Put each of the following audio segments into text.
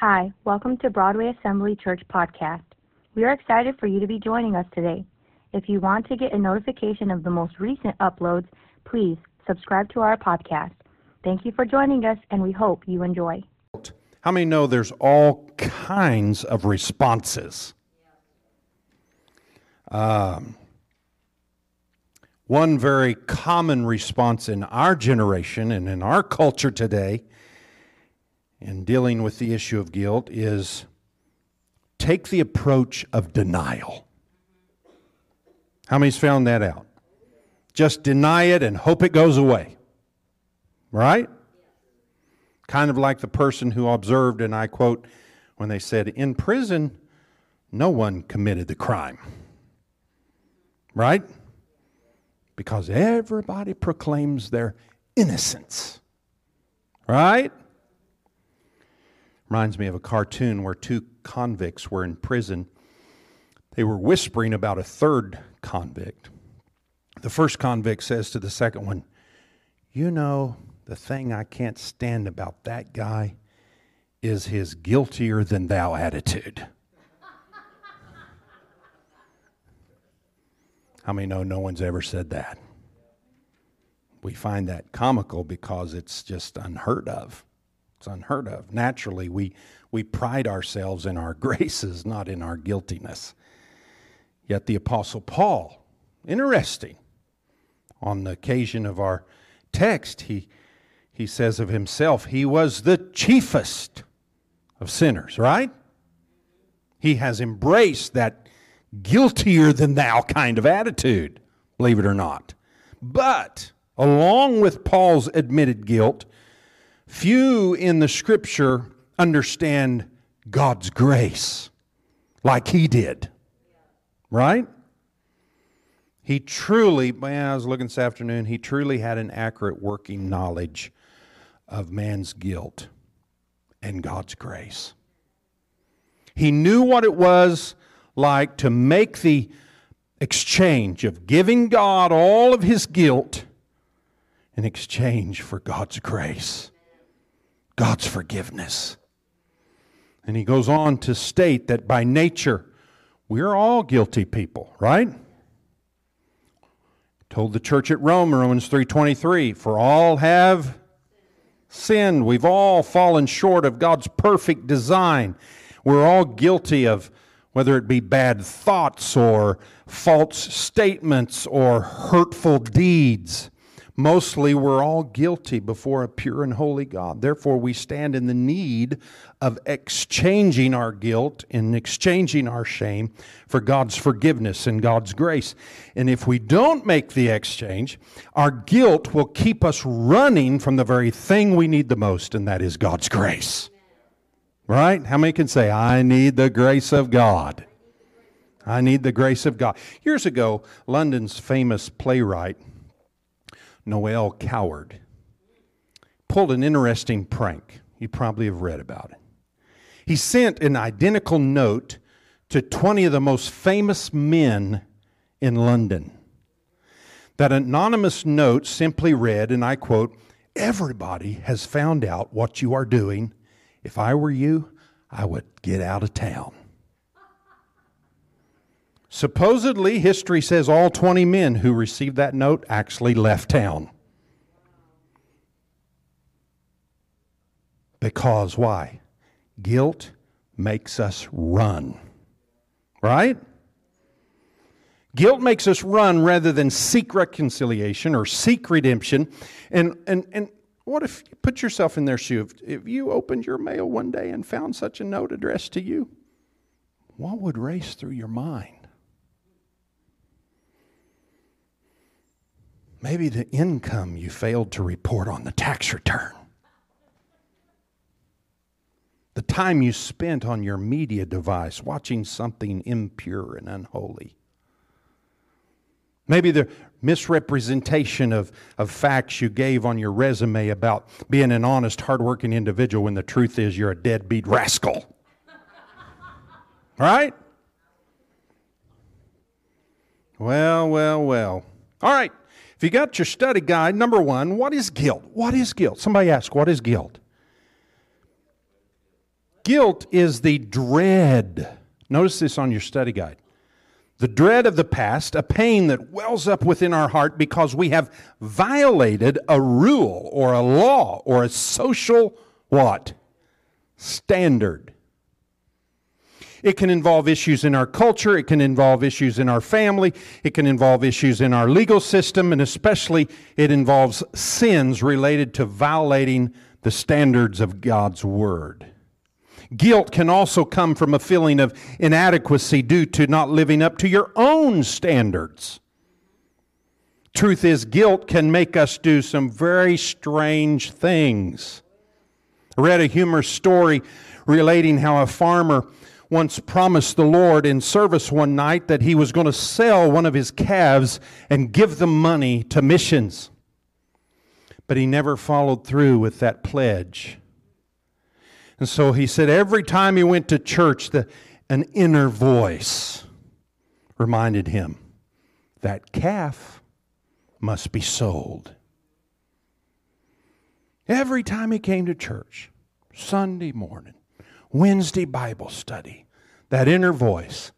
Hi, welcome to Broadway Assembly Church Podcast. We are excited for you to be joining us today. If you want to get a notification of the most recent uploads, please subscribe to our podcast. Thank you for joining us, and we hope you enjoy. How many know there's all kinds of responses? Um, one very common response in our generation and in our culture today in dealing with the issue of guilt is take the approach of denial. How many's found that out? Just deny it and hope it goes away. Right? Kind of like the person who observed, and I quote, when they said, In prison, no one committed the crime. Right? Because everybody proclaims their innocence. Right? Reminds me of a cartoon where two convicts were in prison. They were whispering about a third convict. The first convict says to the second one, You know, the thing I can't stand about that guy is his guiltier than thou attitude. How many know no one's ever said that? We find that comical because it's just unheard of. It's unheard of. Naturally, we, we pride ourselves in our graces, not in our guiltiness. Yet the Apostle Paul, interesting, on the occasion of our text, he, he says of himself, he was the chiefest of sinners, right? He has embraced that guiltier than thou kind of attitude, believe it or not. But along with Paul's admitted guilt, Few in the scripture understand God's grace like he did. Right? He truly, man, I was looking this afternoon, he truly had an accurate working knowledge of man's guilt and God's grace. He knew what it was like to make the exchange of giving God all of his guilt in exchange for God's grace. God's forgiveness. And he goes on to state that by nature, we're all guilty people, right? Told the church at Rome, Romans 3:23, for all have sinned. We've all fallen short of God's perfect design. We're all guilty of whether it be bad thoughts or false statements or hurtful deeds. Mostly, we're all guilty before a pure and holy God. Therefore, we stand in the need of exchanging our guilt and exchanging our shame for God's forgiveness and God's grace. And if we don't make the exchange, our guilt will keep us running from the very thing we need the most, and that is God's grace. Right? How many can say, I need the grace of God? I need the grace of God. Years ago, London's famous playwright, Noel Coward, pulled an interesting prank. You probably have read about it. He sent an identical note to 20 of the most famous men in London. That anonymous note simply read, and I quote, Everybody has found out what you are doing. If I were you, I would get out of town. Supposedly, history says all 20 men who received that note actually left town. Because why? Guilt makes us run. Right? Guilt makes us run rather than seek reconciliation or seek redemption. And, and, and what if you put yourself in their shoe? If, if you opened your mail one day and found such a note addressed to you, what would race through your mind? Maybe the income you failed to report on the tax return. The time you spent on your media device watching something impure and unholy. Maybe the misrepresentation of, of facts you gave on your resume about being an honest, hardworking individual when the truth is you're a deadbeat rascal. right? Well, well, well. All right. If you got your study guide, number one, what is guilt? What is guilt? Somebody ask, what is guilt? Guilt is the dread. Notice this on your study guide. The dread of the past, a pain that wells up within our heart because we have violated a rule or a law or a social what? Standard. It can involve issues in our culture, it can involve issues in our family, it can involve issues in our legal system, and especially it involves sins related to violating the standards of God's Word. Guilt can also come from a feeling of inadequacy due to not living up to your own standards. Truth is, guilt can make us do some very strange things. I read a humorous story relating how a farmer once promised the Lord in service one night that he was going to sell one of his calves and give the money to missions. But he never followed through with that pledge. And so he said every time he went to church, the, an inner voice reminded him that calf must be sold. Every time he came to church, Sunday morning, Wednesday Bible study, that inner voice,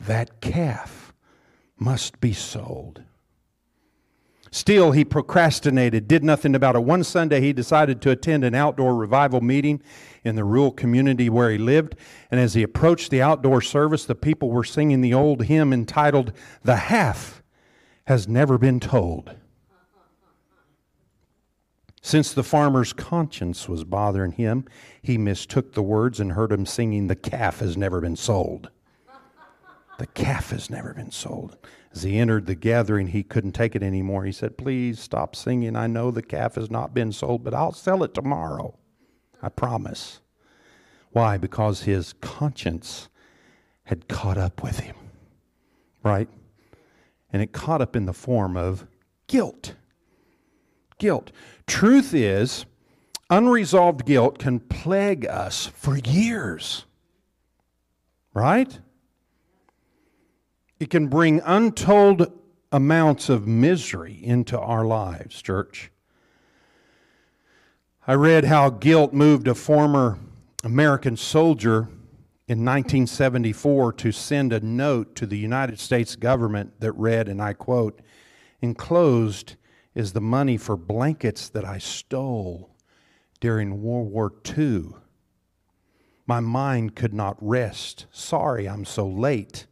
that calf must be sold. Still, he procrastinated, did nothing about it. One Sunday, he decided to attend an outdoor revival meeting in the rural community where he lived. And as he approached the outdoor service, the people were singing the old hymn entitled, The Half Has Never Been Told. Since the farmer's conscience was bothering him, he mistook the words and heard him singing, The calf has never been sold. The calf has never been sold. As he entered the gathering, he couldn't take it anymore. He said, Please stop singing. I know the calf has not been sold, but I'll sell it tomorrow. I promise. Why? Because his conscience had caught up with him, right? And it caught up in the form of guilt. Guilt. Truth is, unresolved guilt can plague us for years, right? It can bring untold amounts of misery into our lives, church. I read how guilt moved a former American soldier in 1974 to send a note to the United States government that read, and I quote, Enclosed is the money for blankets that I stole during World War II. My mind could not rest. Sorry I'm so late.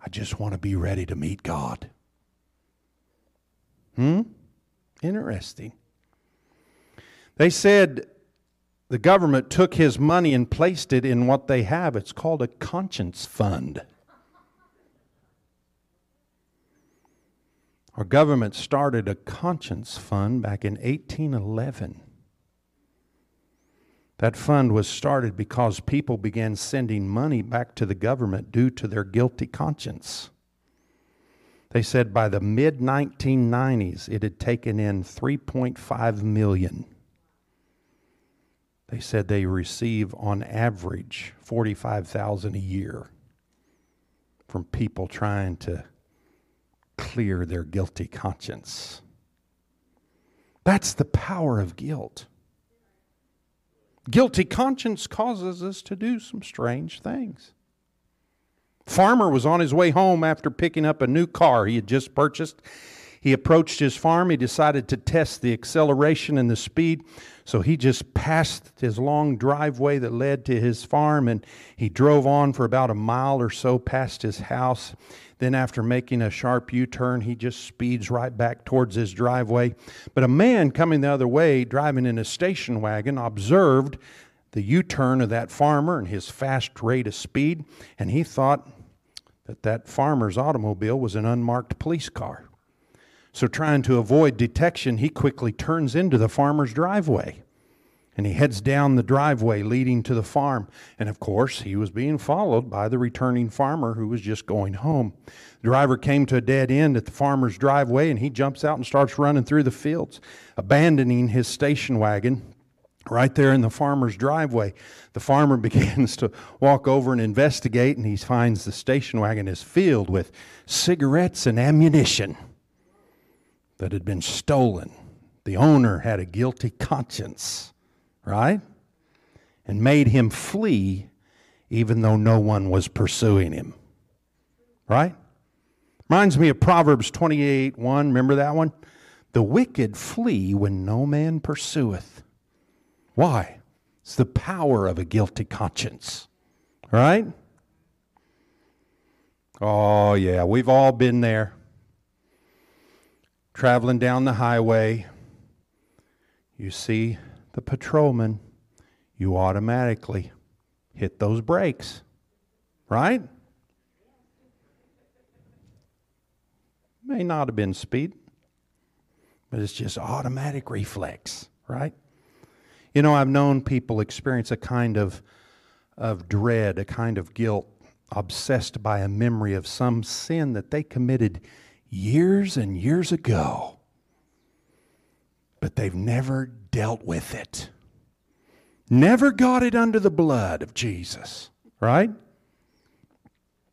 I just want to be ready to meet God. Hmm? Interesting. They said the government took his money and placed it in what they have. It's called a conscience fund. Our government started a conscience fund back in 1811. That fund was started because people began sending money back to the government due to their guilty conscience. They said by the mid 1990s it had taken in 3.5 million. They said they receive on average 45,000 a year from people trying to clear their guilty conscience. That's the power of guilt. Guilty conscience causes us to do some strange things. Farmer was on his way home after picking up a new car he had just purchased. He approached his farm. He decided to test the acceleration and the speed. So he just passed his long driveway that led to his farm and he drove on for about a mile or so past his house. Then, after making a sharp U turn, he just speeds right back towards his driveway. But a man coming the other way, driving in a station wagon, observed the U turn of that farmer and his fast rate of speed, and he thought that that farmer's automobile was an unmarked police car. So, trying to avoid detection, he quickly turns into the farmer's driveway and he heads down the driveway leading to the farm. And of course, he was being followed by the returning farmer who was just going home. The driver came to a dead end at the farmer's driveway and he jumps out and starts running through the fields, abandoning his station wagon right there in the farmer's driveway. The farmer begins to walk over and investigate, and he finds the station wagon is filled with cigarettes and ammunition that had been stolen. The owner had a guilty conscience right? and made him flee even though no one was pursuing him. Right? Reminds me of Proverbs 28 1. Remember that one? The wicked flee when no man pursueth. Why? It's the power of a guilty conscience. Right? Oh, yeah, we've all been there. Traveling down the highway, you see the patrolman, you automatically hit those brakes, right? May not have been speed, but it's just automatic reflex, right? You know, I've known people experience a kind of, of dread, a kind of guilt, obsessed by a memory of some sin that they committed years and years ago, but they've never dealt with it. Never got it under the blood of Jesus, right?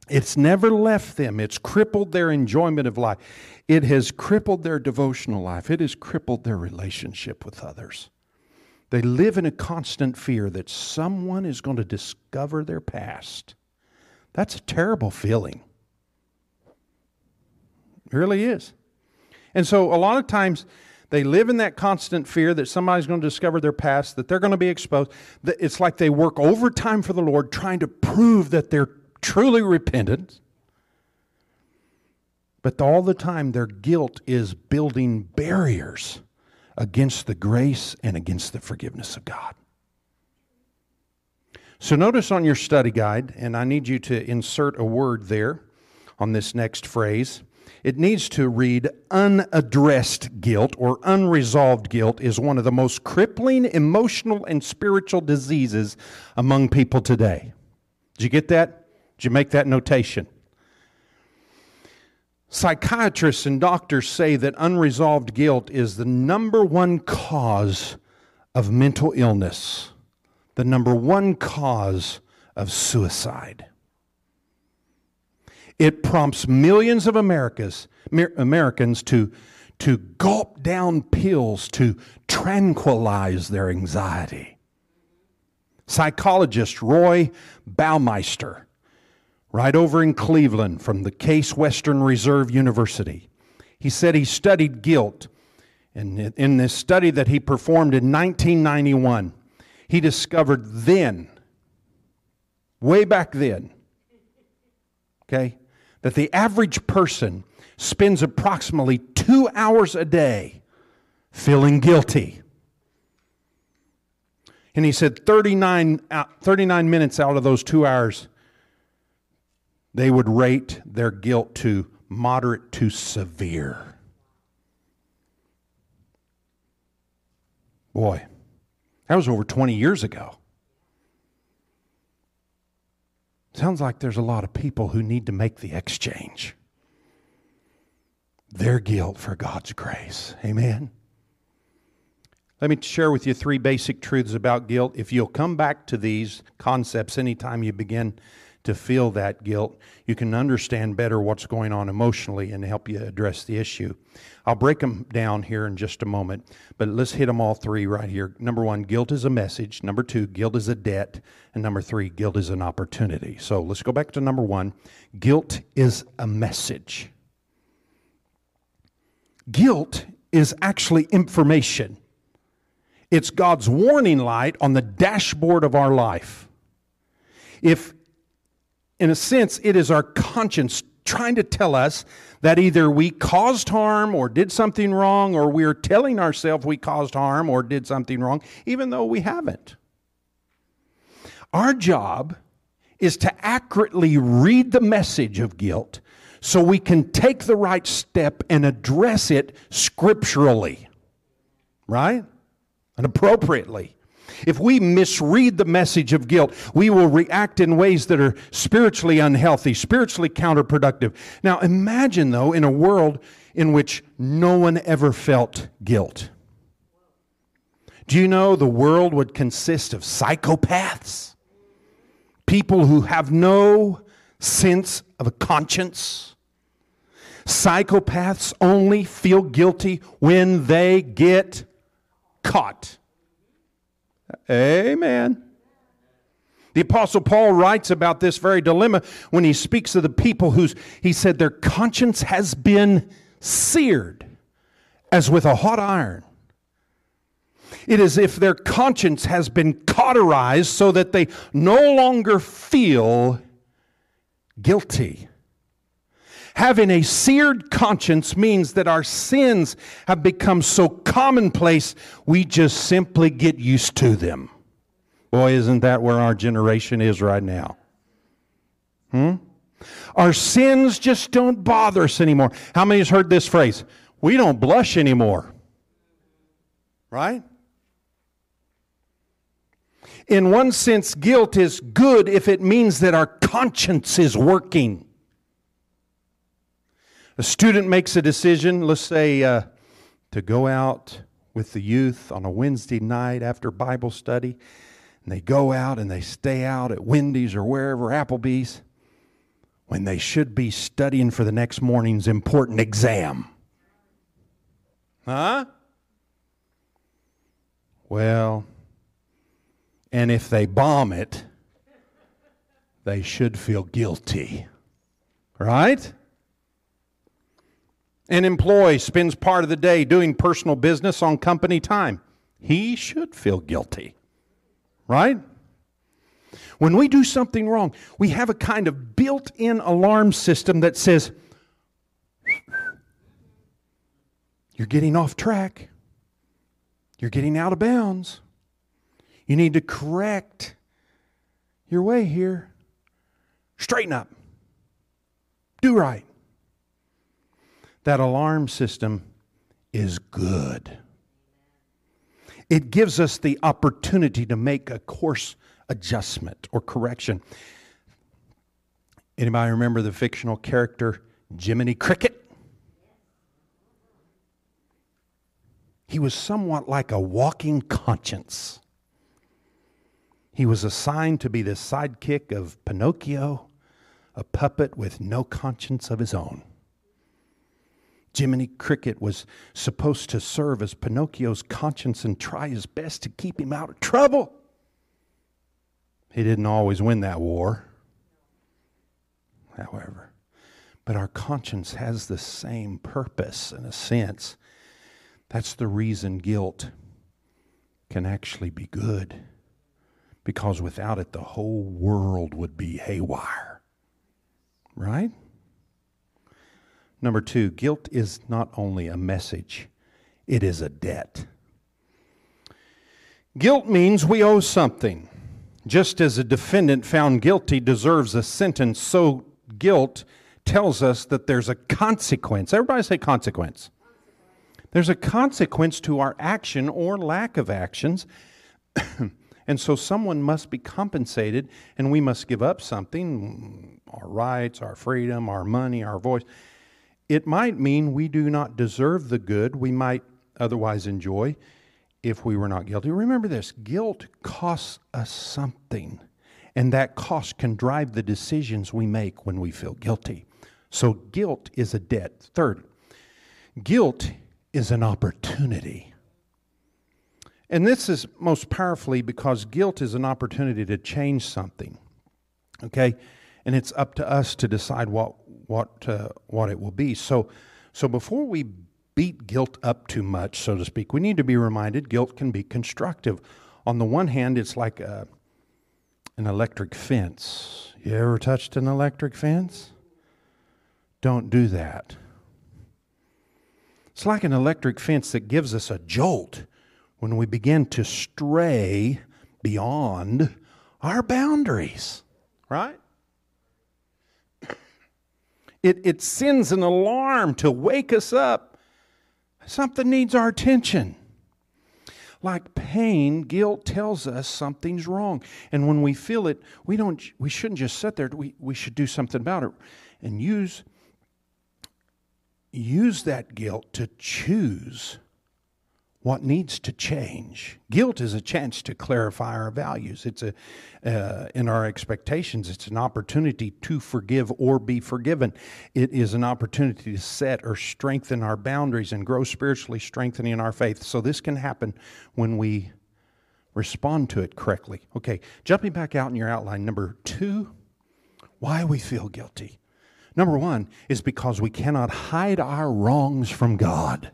It's never left them. It's crippled their enjoyment of life. It has crippled their devotional life. It has crippled their relationship with others. They live in a constant fear that someone is going to discover their past. That's a terrible feeling. It really is. And so, a lot of times, they live in that constant fear that somebody's going to discover their past, that they're going to be exposed. It's like they work overtime for the Lord trying to prove that they're truly repentant. But all the time, their guilt is building barriers against the grace and against the forgiveness of God. So, notice on your study guide, and I need you to insert a word there on this next phrase it needs to read unaddressed guilt or unresolved guilt is one of the most crippling emotional and spiritual diseases among people today. Did you get that? Did you make that notation? Psychiatrists and doctors say that unresolved guilt is the number one cause of mental illness, the number one cause of suicide. It prompts millions of Americans, Americans to, to gulp down pills to tranquilize their anxiety. Psychologist Roy Baumeister, right over in Cleveland from the Case Western Reserve University, he said he studied guilt. And in this study that he performed in 1991, he discovered then, way back then, okay, that the average person spends approximately two hours a day feeling guilty. And he said 39, uh, 39 minutes out of those two hours, they would rate their guilt to moderate to severe. Boy, that was over 20 years ago. Sounds like there's a lot of people who need to make the exchange. Their guilt for God's grace. Amen. Let me share with you three basic truths about guilt. If you'll come back to these concepts anytime you begin to feel that guilt, you can understand better what's going on emotionally and help you address the issue. I'll break them down here in just a moment, but let's hit them all three right here. Number one, guilt is a message. Number two, guilt is a debt. And number three, guilt is an opportunity. So let's go back to number one guilt is a message. Guilt is actually information. It's God's warning light on the dashboard of our life. If in a sense, it is our conscience trying to tell us that either we caused harm or did something wrong, or we're telling ourselves we caused harm or did something wrong, even though we haven't. Our job is to accurately read the message of guilt so we can take the right step and address it scripturally, right? And appropriately. If we misread the message of guilt, we will react in ways that are spiritually unhealthy, spiritually counterproductive. Now, imagine, though, in a world in which no one ever felt guilt. Do you know the world would consist of psychopaths? People who have no sense of a conscience? Psychopaths only feel guilty when they get caught. Amen. The Apostle Paul writes about this very dilemma when he speaks of the people whose, he said, their conscience has been seared as with a hot iron. It is if their conscience has been cauterized so that they no longer feel guilty. Having a seared conscience means that our sins have become so commonplace we just simply get used to them. Boy, isn't that where our generation is right now? Hmm? Our sins just don't bother us anymore. How many has heard this phrase? We don't blush anymore. Right? In one sense, guilt is good if it means that our conscience is working. A student makes a decision, let's say, uh, to go out with the youth on a Wednesday night after Bible study. And they go out and they stay out at Wendy's or wherever, Applebee's, when they should be studying for the next morning's important exam. Huh? Well, and if they bomb it, they should feel guilty. Right? An employee spends part of the day doing personal business on company time. He should feel guilty. Right? When we do something wrong, we have a kind of built in alarm system that says, You're getting off track. You're getting out of bounds. You need to correct your way here. Straighten up. Do right. That alarm system is good. It gives us the opportunity to make a course adjustment or correction. Anybody remember the fictional character Jiminy Cricket? He was somewhat like a walking conscience. He was assigned to be the sidekick of Pinocchio, a puppet with no conscience of his own. Jiminy Cricket was supposed to serve as Pinocchio's conscience and try his best to keep him out of trouble. He didn't always win that war, however. But our conscience has the same purpose in a sense. That's the reason guilt can actually be good because without it, the whole world would be haywire. Right? Number two, guilt is not only a message, it is a debt. Guilt means we owe something. Just as a defendant found guilty deserves a sentence, so guilt tells us that there's a consequence. Everybody say consequence. There's a consequence to our action or lack of actions. And so someone must be compensated, and we must give up something our rights, our freedom, our money, our voice. It might mean we do not deserve the good we might otherwise enjoy if we were not guilty. Remember this guilt costs us something, and that cost can drive the decisions we make when we feel guilty. So, guilt is a debt. Third, guilt is an opportunity. And this is most powerfully because guilt is an opportunity to change something. Okay? And it's up to us to decide what, what, uh, what it will be. So, so before we beat guilt up too much, so to speak, we need to be reminded guilt can be constructive. On the one hand, it's like a, an electric fence. You ever touched an electric fence? Don't do that. It's like an electric fence that gives us a jolt when we begin to stray beyond our boundaries, right? It, it sends an alarm to wake us up. Something needs our attention. Like pain, guilt tells us something's wrong. And when we feel it, we, don't, we shouldn't just sit there. We, we should do something about it and use, use that guilt to choose what needs to change. Guilt is a chance to clarify our values. It's a uh, in our expectations. It's an opportunity to forgive or be forgiven. It is an opportunity to set or strengthen our boundaries and grow spiritually, strengthening our faith. So this can happen when we respond to it correctly. Okay, jumping back out in your outline, number two, why we feel guilty. Number one is because we cannot hide our wrongs from God.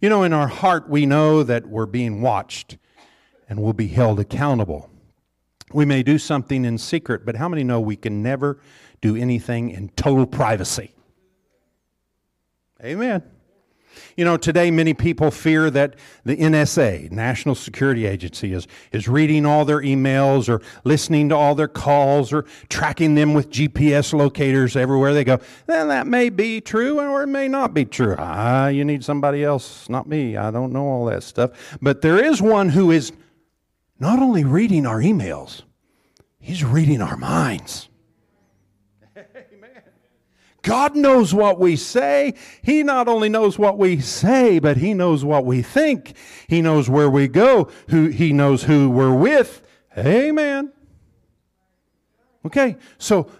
You know, in our heart, we know that we're being watched and we'll be held accountable. We may do something in secret, but how many know we can never do anything in total privacy? Amen. You know, today many people fear that the NSA, National Security Agency, is, is reading all their emails or listening to all their calls or tracking them with GPS locators everywhere they go. Then that may be true or it may not be true. Ah, you need somebody else, not me. I don't know all that stuff. But there is one who is not only reading our emails, he's reading our minds. God knows what we say. He not only knows what we say, but He knows what we think. He knows where we go. Who, he knows who we're with. Amen. Okay, so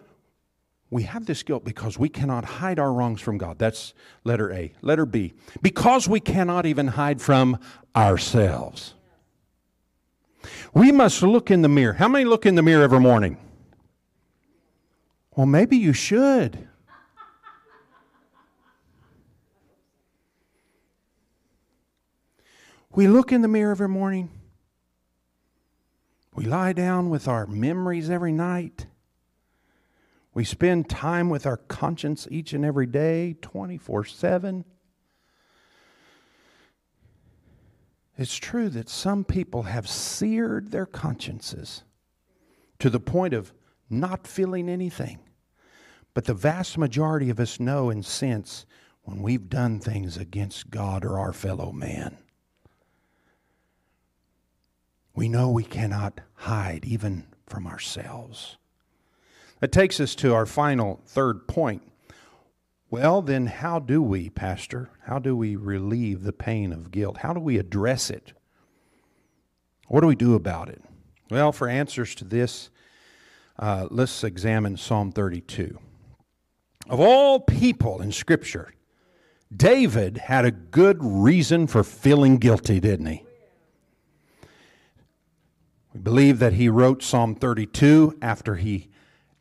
we have this guilt because we cannot hide our wrongs from God. That's letter A. Letter B. Because we cannot even hide from ourselves. We must look in the mirror. How many look in the mirror every morning? Well, maybe you should. We look in the mirror every morning. We lie down with our memories every night. We spend time with our conscience each and every day, 24 7. It's true that some people have seared their consciences to the point of not feeling anything. But the vast majority of us know and sense when we've done things against God or our fellow man. We know we cannot hide even from ourselves. That takes us to our final third point. Well, then, how do we, Pastor? How do we relieve the pain of guilt? How do we address it? What do we do about it? Well, for answers to this, uh, let's examine Psalm 32. Of all people in Scripture, David had a good reason for feeling guilty, didn't he? We believe that he wrote Psalm 32 after he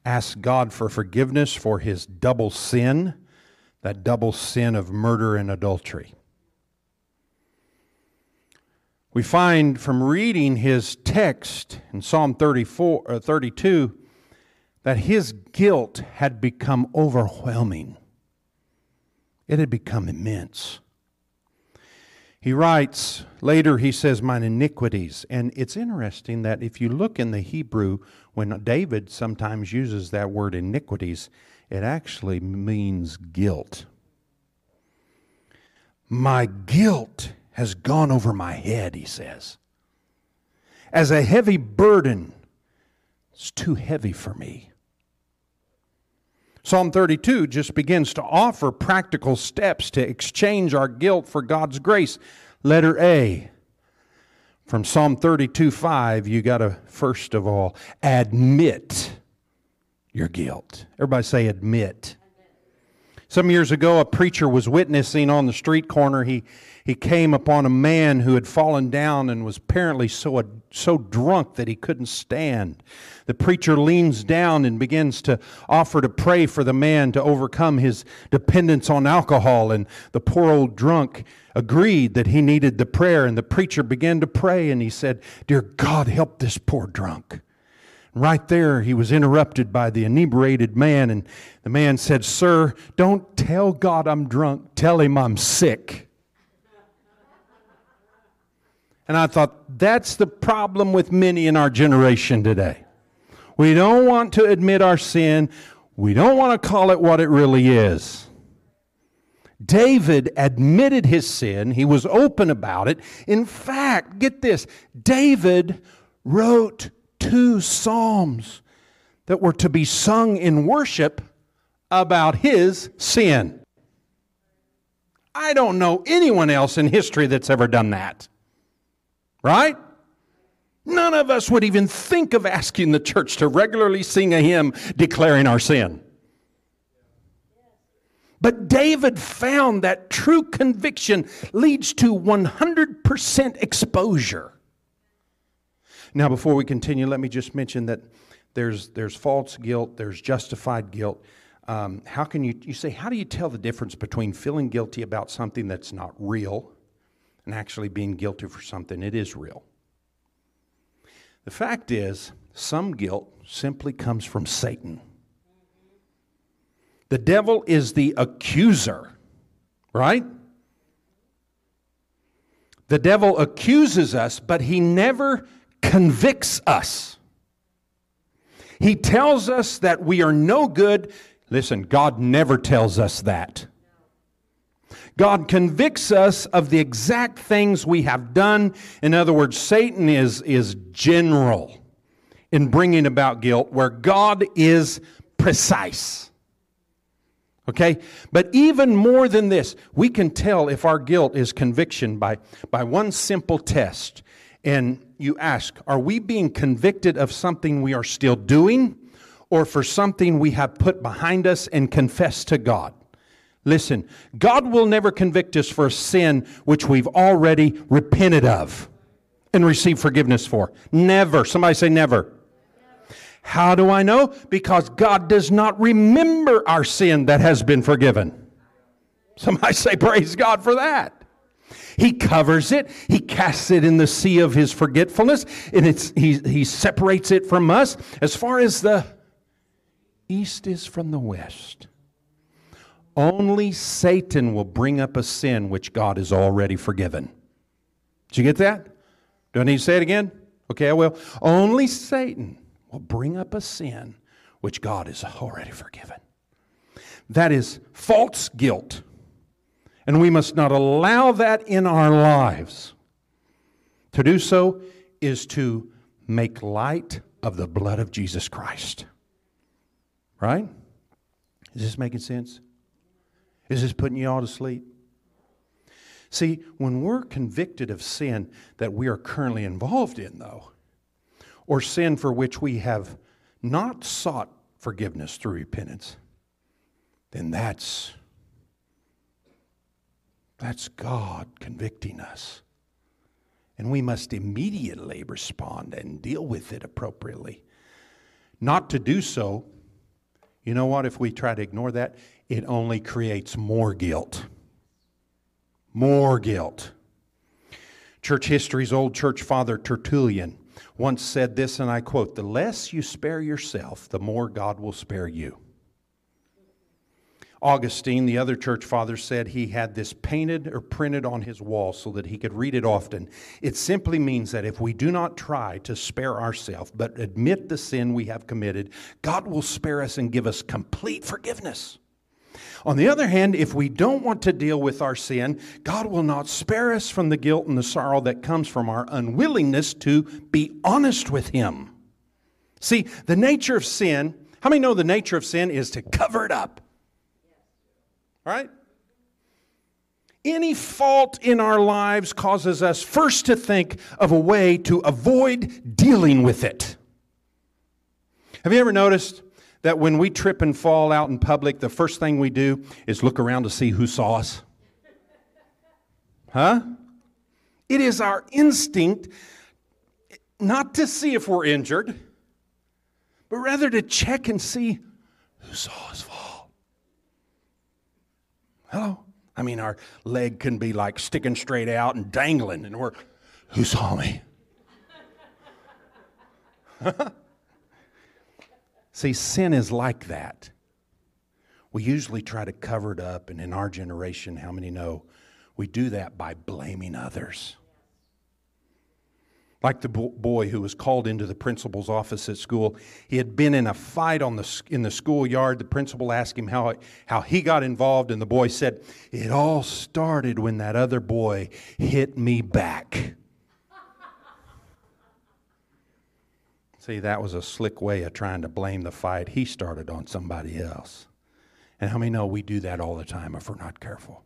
asked God for forgiveness for his double sin, that double sin of murder and adultery. We find from reading his text in Psalm 34, uh, 32 that his guilt had become overwhelming. It had become immense. He writes, later he says, Mine iniquities. And it's interesting that if you look in the Hebrew, when David sometimes uses that word iniquities, it actually means guilt. My guilt has gone over my head, he says. As a heavy burden, it's too heavy for me. Psalm 32 just begins to offer practical steps to exchange our guilt for God's grace. Letter A. From Psalm 32 5, you got to first of all admit your guilt. Everybody say admit. Some years ago, a preacher was witnessing on the street corner. He, he came upon a man who had fallen down and was apparently so, so drunk that he couldn't stand. The preacher leans down and begins to offer to pray for the man to overcome his dependence on alcohol. And the poor old drunk agreed that he needed the prayer. And the preacher began to pray and he said, Dear God, help this poor drunk. Right there, he was interrupted by the inebriated man, and the man said, Sir, don't tell God I'm drunk, tell him I'm sick. And I thought, that's the problem with many in our generation today. We don't want to admit our sin, we don't want to call it what it really is. David admitted his sin. He was open about it. In fact, get this David wrote two psalms that were to be sung in worship about his sin. I don't know anyone else in history that's ever done that. Right? None of us would even think of asking the church to regularly sing a hymn declaring our sin. But David found that true conviction leads to 100% exposure. Now, before we continue, let me just mention that there's, there's false guilt, there's justified guilt. Um, how can you, you say, how do you tell the difference between feeling guilty about something that's not real and actually being guilty for something it is real? The fact is, some guilt simply comes from Satan. The devil is the accuser, right? The devil accuses us, but he never convicts us. He tells us that we are no good. Listen, God never tells us that. God convicts us of the exact things we have done. In other words, Satan is, is general in bringing about guilt, where God is precise. Okay? But even more than this, we can tell if our guilt is conviction by, by one simple test. And you ask, are we being convicted of something we are still doing or for something we have put behind us and confessed to God? Listen, God will never convict us for a sin which we've already repented of and received forgiveness for. Never. Somebody say never. How do I know? Because God does not remember our sin that has been forgiven. Somebody say, Praise God for that. He covers it. He casts it in the sea of his forgetfulness, and it's, he, he separates it from us as far as the east is from the west. Only Satan will bring up a sin which God has already forgiven. Did you get that? Do I need to say it again? Okay, I will. Only Satan will bring up a sin which God has already forgiven. That is false guilt. And we must not allow that in our lives. To do so is to make light of the blood of Jesus Christ. Right? Is this making sense? Is this putting you all to sleep? See, when we're convicted of sin that we are currently involved in, though, or sin for which we have not sought forgiveness through repentance, then that's that's God convicting us. And we must immediately respond and deal with it appropriately. Not to do so, you know what, if we try to ignore that, it only creates more guilt. More guilt. Church history's old church father Tertullian once said this, and I quote The less you spare yourself, the more God will spare you. Augustine, the other church father, said he had this painted or printed on his wall so that he could read it often. It simply means that if we do not try to spare ourselves, but admit the sin we have committed, God will spare us and give us complete forgiveness. On the other hand, if we don't want to deal with our sin, God will not spare us from the guilt and the sorrow that comes from our unwillingness to be honest with Him. See, the nature of sin, how many know the nature of sin is to cover it up? Right? Any fault in our lives causes us first to think of a way to avoid dealing with it. Have you ever noticed that when we trip and fall out in public, the first thing we do is look around to see who saw us? Huh? It is our instinct not to see if we're injured, but rather to check and see who saw us fall. Hello? I mean, our leg can be like sticking straight out and dangling, and we're, who saw me? See, sin is like that. We usually try to cover it up, and in our generation, how many know we do that by blaming others? Like the boy who was called into the principal's office at school. He had been in a fight on the, in the schoolyard. The principal asked him how, how he got involved, and the boy said, It all started when that other boy hit me back. See, that was a slick way of trying to blame the fight he started on somebody else. And how many know we do that all the time if we're not careful?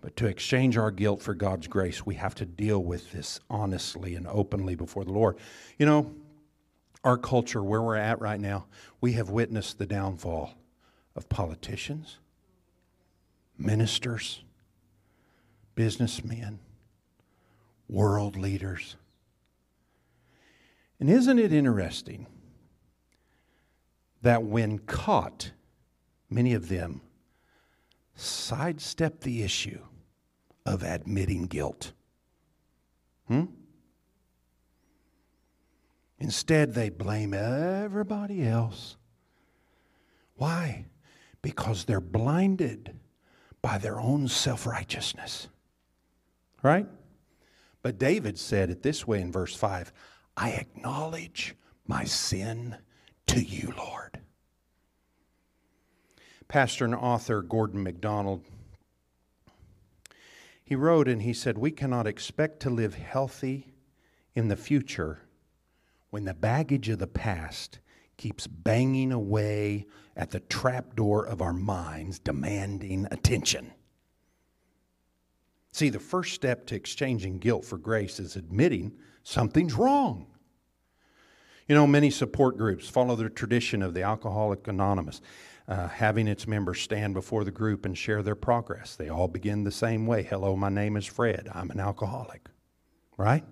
But to exchange our guilt for God's grace, we have to deal with this honestly and openly before the Lord. You know, our culture, where we're at right now, we have witnessed the downfall of politicians, ministers, businessmen, world leaders. And isn't it interesting that when caught, many of them sidestep the issue of admitting guilt? Hmm? Instead, they blame everybody else. Why? Because they're blinded by their own self righteousness. Right? But David said it this way in verse 5 I acknowledge my sin to you, Lord. Pastor and author Gordon MacDonald he wrote and he said, We cannot expect to live healthy in the future when the baggage of the past keeps banging away at the trap door of our minds, demanding attention. See, the first step to exchanging guilt for grace is admitting something's wrong. You know, many support groups follow the tradition of the Alcoholic Anonymous uh, having its members stand before the group and share their progress. They all begin the same way Hello, my name is Fred. I'm an alcoholic. Right?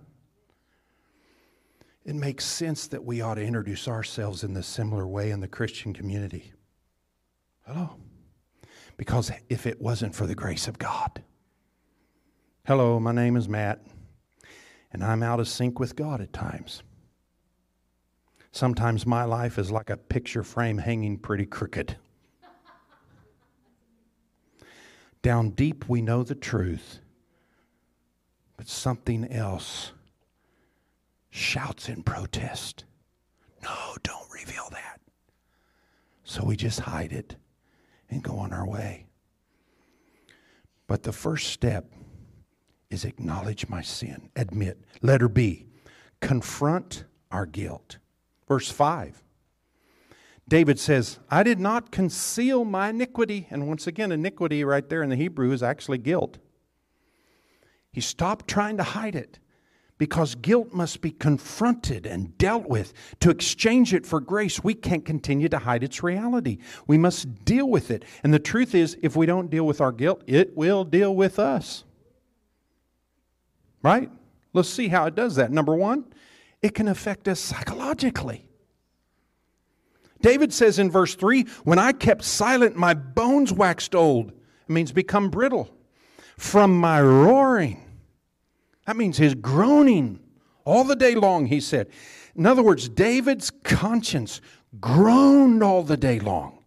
It makes sense that we ought to introduce ourselves in the similar way in the Christian community. Hello. Because if it wasn't for the grace of God, hello, my name is Matt, and I'm out of sync with God at times. Sometimes my life is like a picture frame hanging pretty crooked. Down deep, we know the truth, but something else shouts in protest. No, don't reveal that. So we just hide it and go on our way. But the first step is acknowledge my sin, admit. Letter B, confront our guilt. Verse 5 David says, I did not conceal my iniquity. And once again, iniquity right there in the Hebrew is actually guilt. He stopped trying to hide it because guilt must be confronted and dealt with. To exchange it for grace, we can't continue to hide its reality. We must deal with it. And the truth is, if we don't deal with our guilt, it will deal with us. Right? Let's see how it does that. Number one, it can affect us psychologically. David says in verse 3 When I kept silent, my bones waxed old. It means become brittle. From my roaring. That means his groaning all the day long, he said. In other words, David's conscience groaned all the day long.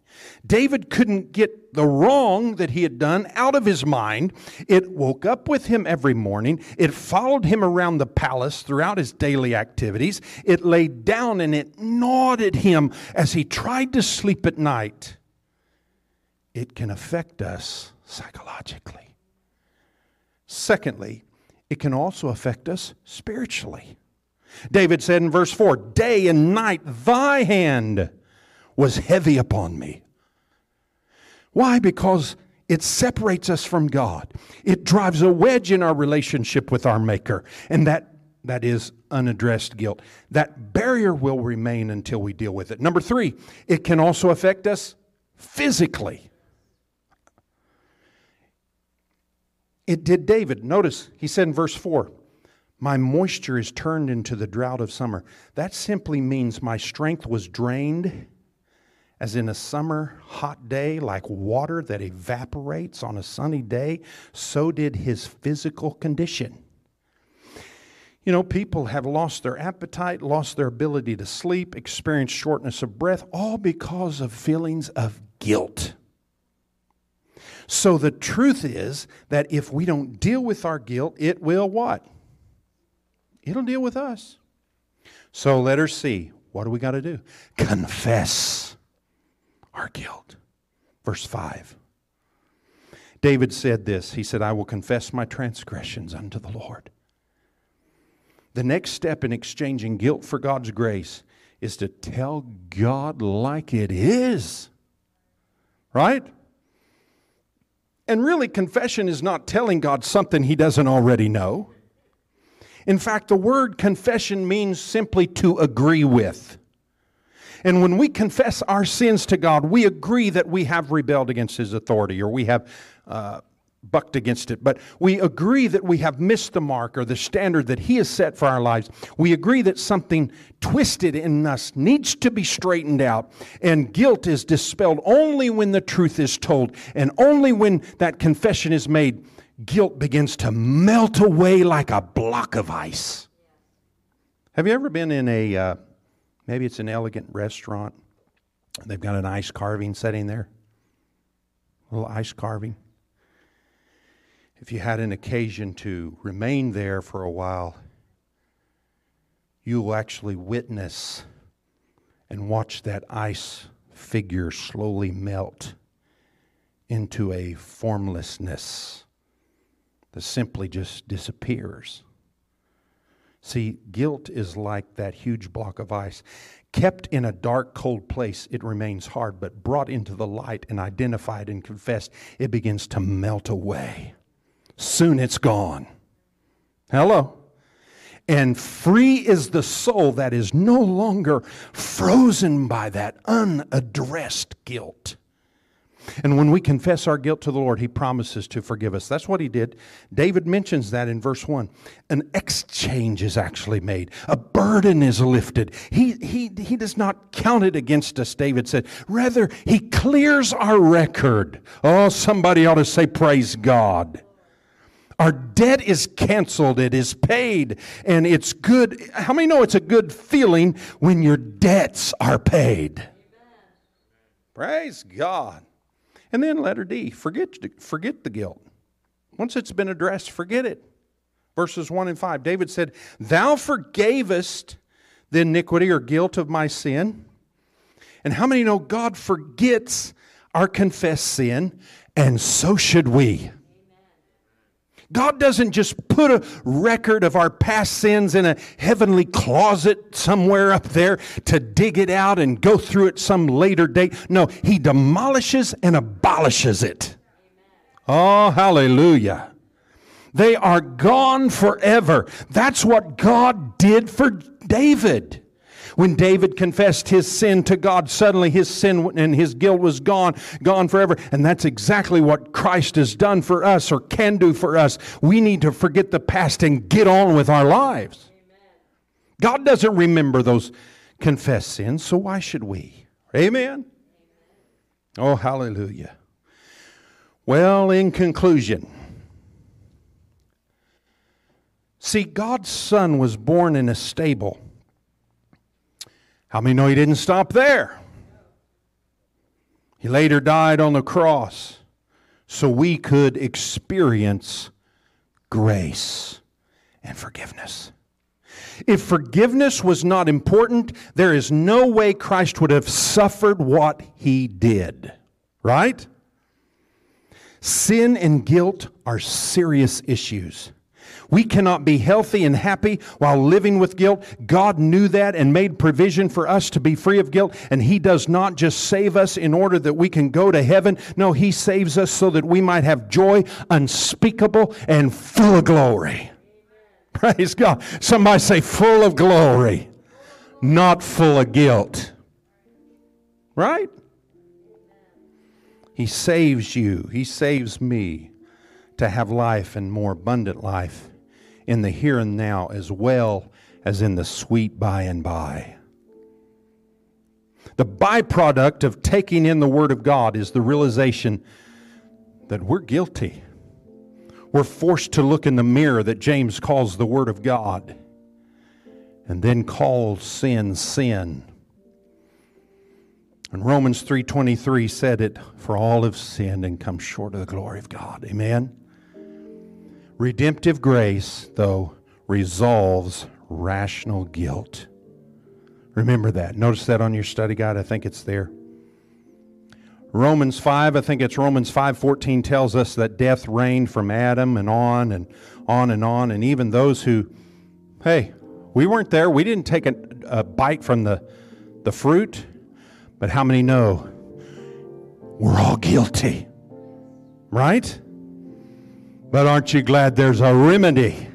David couldn't get the wrong that he had done out of his mind. It woke up with him every morning. It followed him around the palace throughout his daily activities. It lay down and it gnawed at him as he tried to sleep at night. It can affect us psychologically. Secondly, it can also affect us spiritually. David said in verse 4 Day and night thy hand was heavy upon me. Why? Because it separates us from God. It drives a wedge in our relationship with our Maker, and that, that is unaddressed guilt. That barrier will remain until we deal with it. Number three, it can also affect us physically. It did David. Notice he said in verse 4 My moisture is turned into the drought of summer. That simply means my strength was drained as in a summer hot day, like water that evaporates on a sunny day, so did his physical condition. You know, people have lost their appetite, lost their ability to sleep, experienced shortness of breath, all because of feelings of guilt. So the truth is that if we don't deal with our guilt, it will what? It'll deal with us. So let her see. What do we got to do? Confess our guilt. Verse 5. David said this He said, I will confess my transgressions unto the Lord. The next step in exchanging guilt for God's grace is to tell God like it is. Right? And really, confession is not telling God something he doesn't already know. In fact, the word confession means simply to agree with. And when we confess our sins to God, we agree that we have rebelled against His authority or we have uh, bucked against it, but we agree that we have missed the mark or the standard that He has set for our lives. We agree that something twisted in us needs to be straightened out, and guilt is dispelled only when the truth is told, and only when that confession is made. Guilt begins to melt away like a block of ice. Have you ever been in a, uh, maybe it's an elegant restaurant? They've got an ice carving setting there, a little ice carving if you had an occasion to remain there for a while, you will actually witness and watch that ice figure slowly melt into a formlessness that simply just disappears. See, guilt is like that huge block of ice. Kept in a dark, cold place, it remains hard, but brought into the light and identified and confessed, it begins to melt away soon it's gone. Hello. And free is the soul that is no longer frozen by that unaddressed guilt. And when we confess our guilt to the Lord, He promises to forgive us. That's what He did. David mentions that in verse 1. An exchange is actually made, a burden is lifted. He, he, he does not count it against us, David said. Rather, He clears our record. Oh, somebody ought to say, Praise God. Our debt is canceled, it is paid, and it's good. How many know it's a good feeling when your debts are paid? Praise God. And then letter D, forget, forget the guilt. Once it's been addressed, forget it. Verses 1 and 5. David said, Thou forgavest the iniquity or guilt of my sin. And how many know God forgets our confessed sin? And so should we. God doesn't just put a record of our past sins in a heavenly closet somewhere up there to dig it out and go through it some later date. No, He demolishes and abolishes it. Oh, hallelujah. They are gone forever. That's what God did for David. When David confessed his sin to God, suddenly his sin and his guilt was gone, gone forever. And that's exactly what Christ has done for us or can do for us. We need to forget the past and get on with our lives. God doesn't remember those confessed sins, so why should we? Amen? Oh, hallelujah. Well, in conclusion, see, God's Son was born in a stable how many know he didn't stop there? He later died on the cross so we could experience grace and forgiveness. If forgiveness was not important, there is no way Christ would have suffered what he did. Right? Sin and guilt are serious issues. We cannot be healthy and happy while living with guilt. God knew that and made provision for us to be free of guilt. And He does not just save us in order that we can go to heaven. No, He saves us so that we might have joy unspeakable and full of glory. Praise God. Somebody say, full of glory, not full of guilt. Right? He saves you, He saves me to have life and more abundant life in the here and now as well as in the sweet by and by. The byproduct of taking in the Word of God is the realization that we're guilty. We're forced to look in the mirror that James calls the Word of God and then calls sin sin. And Romans 3:23 said it, for all have sinned and come short of the glory of God. Amen. Redemptive grace, though, resolves rational guilt. Remember that. Notice that on your study guide. I think it's there. Romans 5, I think it's Romans 5:14 tells us that death reigned from Adam and on and on and on and even those who hey, we weren't there. We didn't take a, a bite from the the fruit. But how many know we're all guilty? Right? But aren't you glad there's a remedy?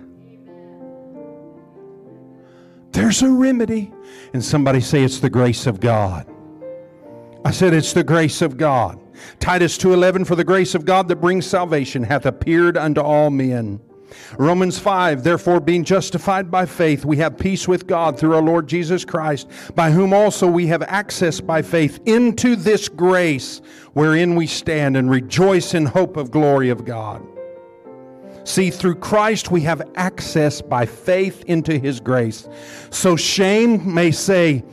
There's a remedy. And somebody say it's the grace of God. I said it's the grace of God. Titus 2:11 For the grace of God that brings salvation hath appeared unto all men. Romans 5, therefore, being justified by faith, we have peace with God through our Lord Jesus Christ, by whom also we have access by faith into this grace wherein we stand and rejoice in hope of glory of God. See, through Christ we have access by faith into his grace. So shame may say,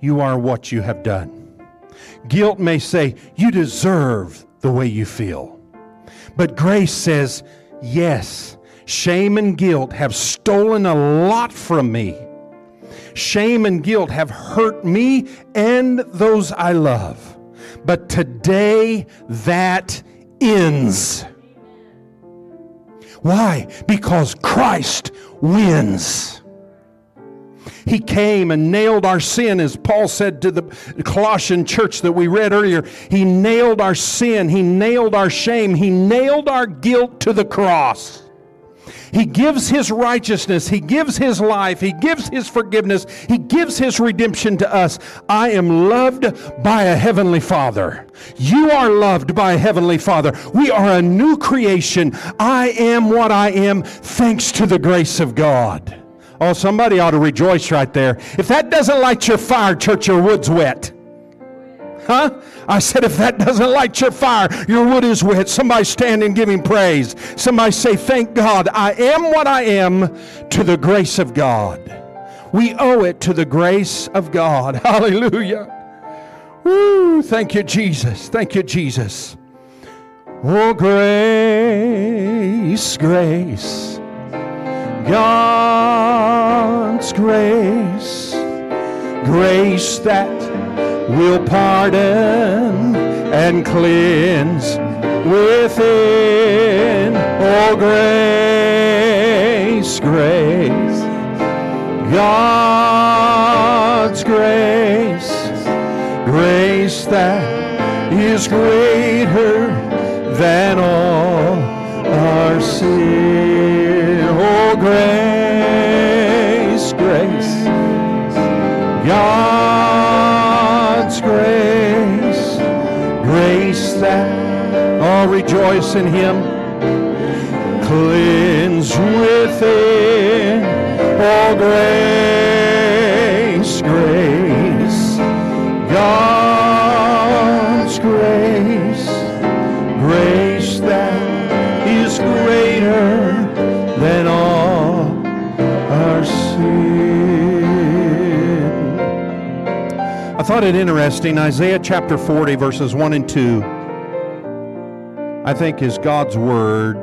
You are what you have done. Guilt may say, You deserve the way you feel. But grace says, Yes, shame and guilt have stolen a lot from me. Shame and guilt have hurt me and those I love. But today that ends. Why? Because Christ wins. He came and nailed our sin, as Paul said to the Colossian church that we read earlier. He nailed our sin, He nailed our shame, He nailed our guilt to the cross. He gives His righteousness, He gives His life, He gives His forgiveness, He gives His redemption to us. I am loved by a Heavenly Father. You are loved by a Heavenly Father. We are a new creation. I am what I am thanks to the grace of God. Oh, somebody ought to rejoice right there. If that doesn't light your fire, church, your wood's wet. Huh? I said, if that doesn't light your fire, your wood is wet. Somebody stand and give him praise. Somebody say, Thank God, I am what I am to the grace of God. We owe it to the grace of God. Hallelujah. Woo, thank you, Jesus. Thank you, Jesus. Oh, grace, grace. God's grace, grace that will pardon and cleanse within. Oh, grace, grace, God's grace, grace that is greater than all our sin. Oh, grace, grace, God's all rejoice in Him, cleanse within. Oh, grace, grace, God's grace, grace that is greater than all our sin. I thought it interesting, Isaiah chapter 40, verses 1 and 2, I think is God's word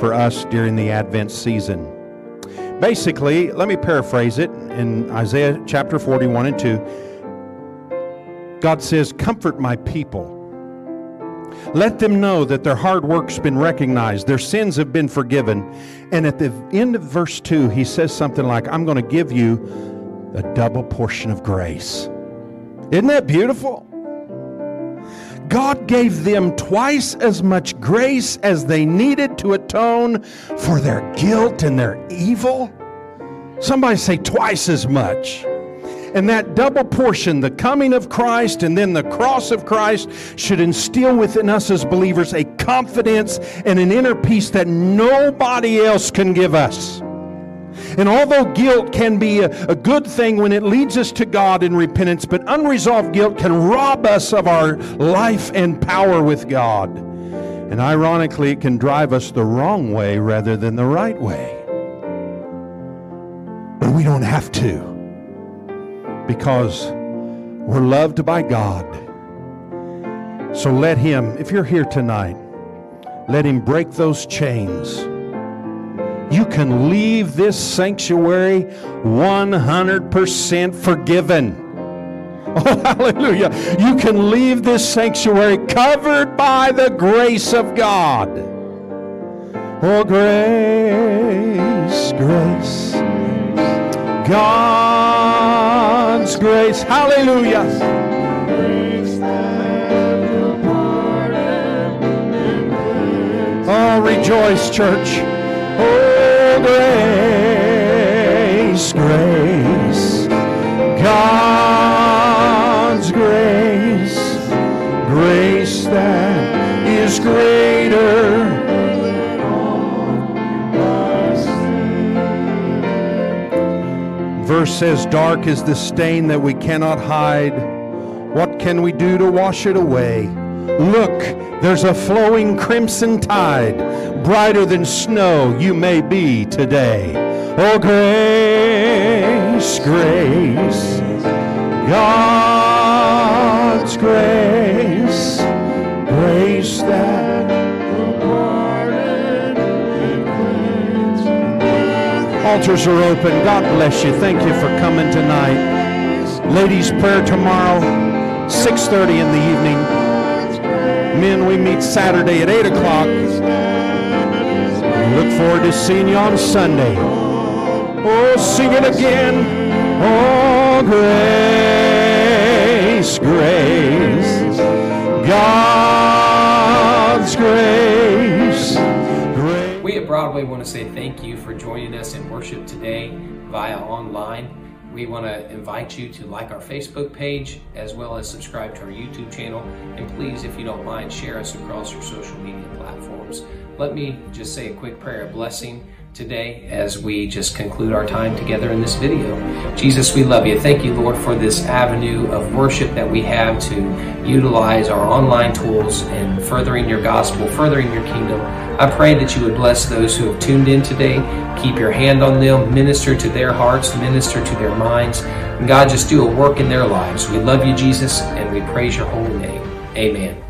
for us during the Advent season. Basically, let me paraphrase it in Isaiah chapter 41 and 2. God says, Comfort my people. Let them know that their hard work's been recognized, their sins have been forgiven. And at the end of verse 2, he says something like, I'm going to give you a double portion of grace. Isn't that beautiful? God gave them twice as much grace as they needed to atone for their guilt and their evil. Somebody say twice as much. And that double portion, the coming of Christ and then the cross of Christ, should instill within us as believers a confidence and an inner peace that nobody else can give us. And although guilt can be a, a, good thing when it leads us to God in repentance, but unresolved guilt can rob us of our life and power with God. And ironically, it can drive us the wrong way rather than the right way. But we don't have to because we're loved by God. So let Him, if you're here tonight, let Him break those chains. You can leave this sanctuary 100% forgiven. Oh, hallelujah. You can leave this sanctuary covered by the grace of God. Oh, grace, grace. God's grace. Hallelujah. Oh, rejoice, church. Oh, grace, grace, God's grace, grace that is greater. Verse says, Dark is the stain that we cannot hide. What can we do to wash it away? Look, there's a flowing crimson tide, brighter than snow you may be today. Oh, grace, grace, God's grace, grace that Altars are open. God bless you. Thank you for coming tonight. Ladies' prayer tomorrow, 6.30 in the evening. Men, we meet Saturday at 8 o'clock. Look forward to seeing you on Sunday. Oh, sing it again. Oh, grace, grace, God's grace. grace. We at Broadway want to say thank you for joining us in worship today via online. We want to invite you to like our Facebook page as well as subscribe to our YouTube channel. And please, if you don't mind, share us across your social media platforms. Let me just say a quick prayer of blessing today as we just conclude our time together in this video. Jesus, we love you. Thank you, Lord, for this avenue of worship that we have to utilize our online tools and furthering your gospel, furthering your kingdom. I pray that you would bless those who have tuned in today. Keep your hand on them, minister to their hearts, minister to their minds. And God, just do a work in their lives. We love you, Jesus, and we praise your holy name. Amen.